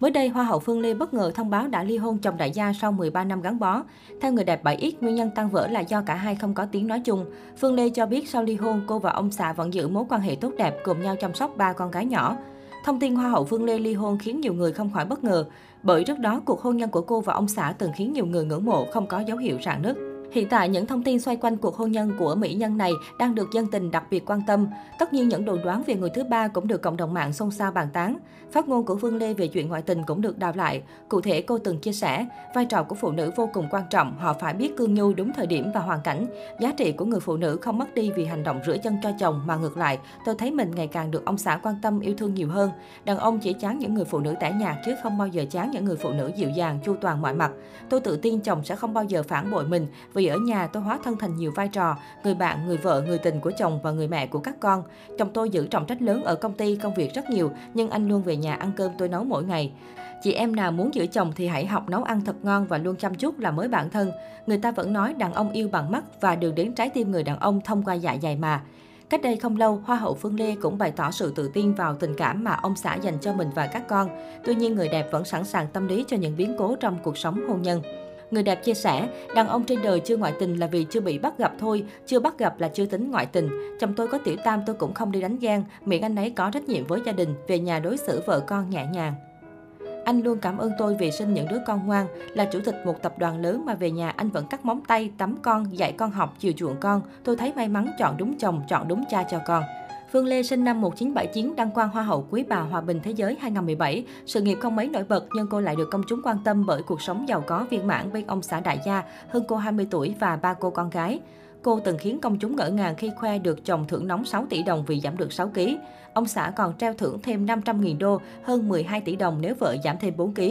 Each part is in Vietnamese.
Mới đây, Hoa hậu Phương Lê bất ngờ thông báo đã ly hôn chồng đại gia sau 13 năm gắn bó. Theo người đẹp 7X, nguyên nhân tan vỡ là do cả hai không có tiếng nói chung. Phương Lê cho biết sau ly hôn, cô và ông xã vẫn giữ mối quan hệ tốt đẹp, cùng nhau chăm sóc ba con gái nhỏ. Thông tin Hoa hậu Phương Lê ly hôn khiến nhiều người không khỏi bất ngờ, bởi trước đó cuộc hôn nhân của cô và ông xã từng khiến nhiều người ngưỡng mộ không có dấu hiệu rạn nứt. Hiện tại, những thông tin xoay quanh cuộc hôn nhân của mỹ nhân này đang được dân tình đặc biệt quan tâm. Tất nhiên, những đồn đoán về người thứ ba cũng được cộng đồng mạng xôn xao bàn tán. Phát ngôn của Phương Lê về chuyện ngoại tình cũng được đào lại. Cụ thể, cô từng chia sẻ, vai trò của phụ nữ vô cùng quan trọng, họ phải biết cương nhu đúng thời điểm và hoàn cảnh. Giá trị của người phụ nữ không mất đi vì hành động rửa chân cho chồng, mà ngược lại, tôi thấy mình ngày càng được ông xã quan tâm yêu thương nhiều hơn. Đàn ông chỉ chán những người phụ nữ tẻ nhạt chứ không bao giờ chán những người phụ nữ dịu dàng, chu toàn mọi mặt. Tôi tự tin chồng sẽ không bao giờ phản bội mình vì ở nhà tôi hóa thân thành nhiều vai trò, người bạn, người vợ, người tình của chồng và người mẹ của các con. Chồng tôi giữ trọng trách lớn ở công ty, công việc rất nhiều, nhưng anh luôn về nhà ăn cơm tôi nấu mỗi ngày. Chị em nào muốn giữ chồng thì hãy học nấu ăn thật ngon và luôn chăm chút là mới bản thân. Người ta vẫn nói đàn ông yêu bằng mắt và đường đến trái tim người đàn ông thông qua dạ dày mà. Cách đây không lâu, Hoa hậu Phương Lê cũng bày tỏ sự tự tin vào tình cảm mà ông xã dành cho mình và các con. Tuy nhiên, người đẹp vẫn sẵn sàng tâm lý cho những biến cố trong cuộc sống hôn nhân. Người đẹp chia sẻ, đàn ông trên đời chưa ngoại tình là vì chưa bị bắt gặp thôi, chưa bắt gặp là chưa tính ngoại tình. Chồng tôi có tiểu tam tôi cũng không đi đánh ghen, miệng anh ấy có trách nhiệm với gia đình, về nhà đối xử vợ con nhẹ nhàng. Anh luôn cảm ơn tôi vì sinh những đứa con ngoan, là chủ tịch một tập đoàn lớn mà về nhà anh vẫn cắt móng tay, tắm con, dạy con học, chiều chuộng con. Tôi thấy may mắn chọn đúng chồng, chọn đúng cha cho con. Phương Lê sinh năm 1979, đăng quang Hoa hậu Quý bà Hòa bình Thế giới 2017. Sự nghiệp không mấy nổi bật nhưng cô lại được công chúng quan tâm bởi cuộc sống giàu có viên mãn bên ông xã đại gia, hơn cô 20 tuổi và ba cô con gái. Cô từng khiến công chúng ngỡ ngàng khi khoe được chồng thưởng nóng 6 tỷ đồng vì giảm được 6 kg. Ông xã còn treo thưởng thêm 500.000 đô, hơn 12 tỷ đồng nếu vợ giảm thêm 4 kg.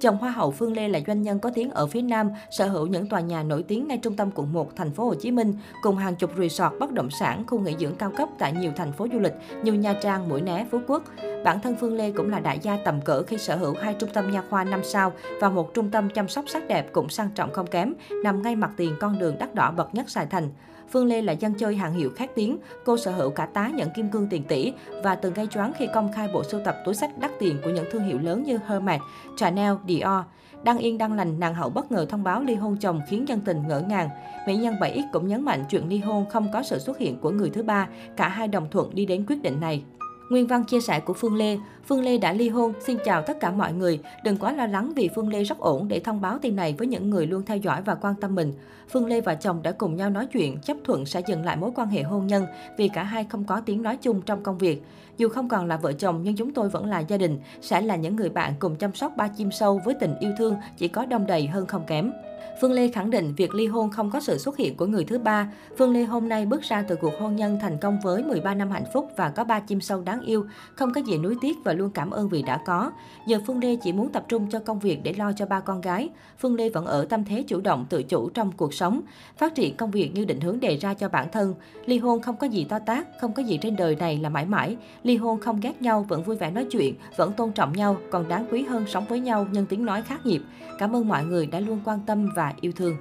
Chồng Hoa hậu Phương Lê là doanh nhân có tiếng ở phía Nam, sở hữu những tòa nhà nổi tiếng ngay trung tâm quận 1, thành phố Hồ Chí Minh, cùng hàng chục resort bất động sản, khu nghỉ dưỡng cao cấp tại nhiều thành phố du lịch như Nha Trang, Mũi Né, Phú Quốc. Bản thân Phương Lê cũng là đại gia tầm cỡ khi sở hữu hai trung tâm nha khoa 5 sao và một trung tâm chăm sóc sắc đẹp cũng sang trọng không kém, nằm ngay mặt tiền con đường đắt đỏ bậc nhất Sài Thành. Phương Lê là dân chơi hàng hiệu khét tiếng, cô sở hữu cả tá nhận kim cương tiền tỷ và từng gây choáng khi công khai bộ sưu tập túi sách đắt tiền của những thương hiệu lớn như Hermes, Chanel, Dior. Đăng yên đăng lành, nàng hậu bất ngờ thông báo ly hôn chồng khiến dân tình ngỡ ngàng. Mỹ nhân 7X cũng nhấn mạnh chuyện ly hôn không có sự xuất hiện của người thứ ba, cả hai đồng thuận đi đến quyết định này. Nguyên văn chia sẻ của Phương Lê, Phương Lê đã ly hôn, xin chào tất cả mọi người. Đừng quá lo lắng vì Phương Lê rất ổn để thông báo tin này với những người luôn theo dõi và quan tâm mình. Phương Lê và chồng đã cùng nhau nói chuyện, chấp thuận sẽ dừng lại mối quan hệ hôn nhân vì cả hai không có tiếng nói chung trong công việc. Dù không còn là vợ chồng nhưng chúng tôi vẫn là gia đình, sẽ là những người bạn cùng chăm sóc ba chim sâu với tình yêu thương chỉ có đông đầy hơn không kém. Phương Lê khẳng định việc ly hôn không có sự xuất hiện của người thứ ba. Phương Lê hôm nay bước ra từ cuộc hôn nhân thành công với 13 năm hạnh phúc và có ba chim sâu đáng yêu, không có gì nuối tiếc và luôn cảm ơn vì đã có. Giờ Phương Lê chỉ muốn tập trung cho công việc để lo cho ba con gái. Phương Lê vẫn ở tâm thế chủ động tự chủ trong cuộc sống, phát triển công việc như định hướng đề ra cho bản thân. Ly hôn không có gì to tát, không có gì trên đời này là mãi mãi. Ly hôn không ghét nhau, vẫn vui vẻ nói chuyện, vẫn tôn trọng nhau, còn đáng quý hơn sống với nhau nhân tiếng nói khác nhịp. Cảm ơn mọi người đã luôn quan tâm và yêu thương.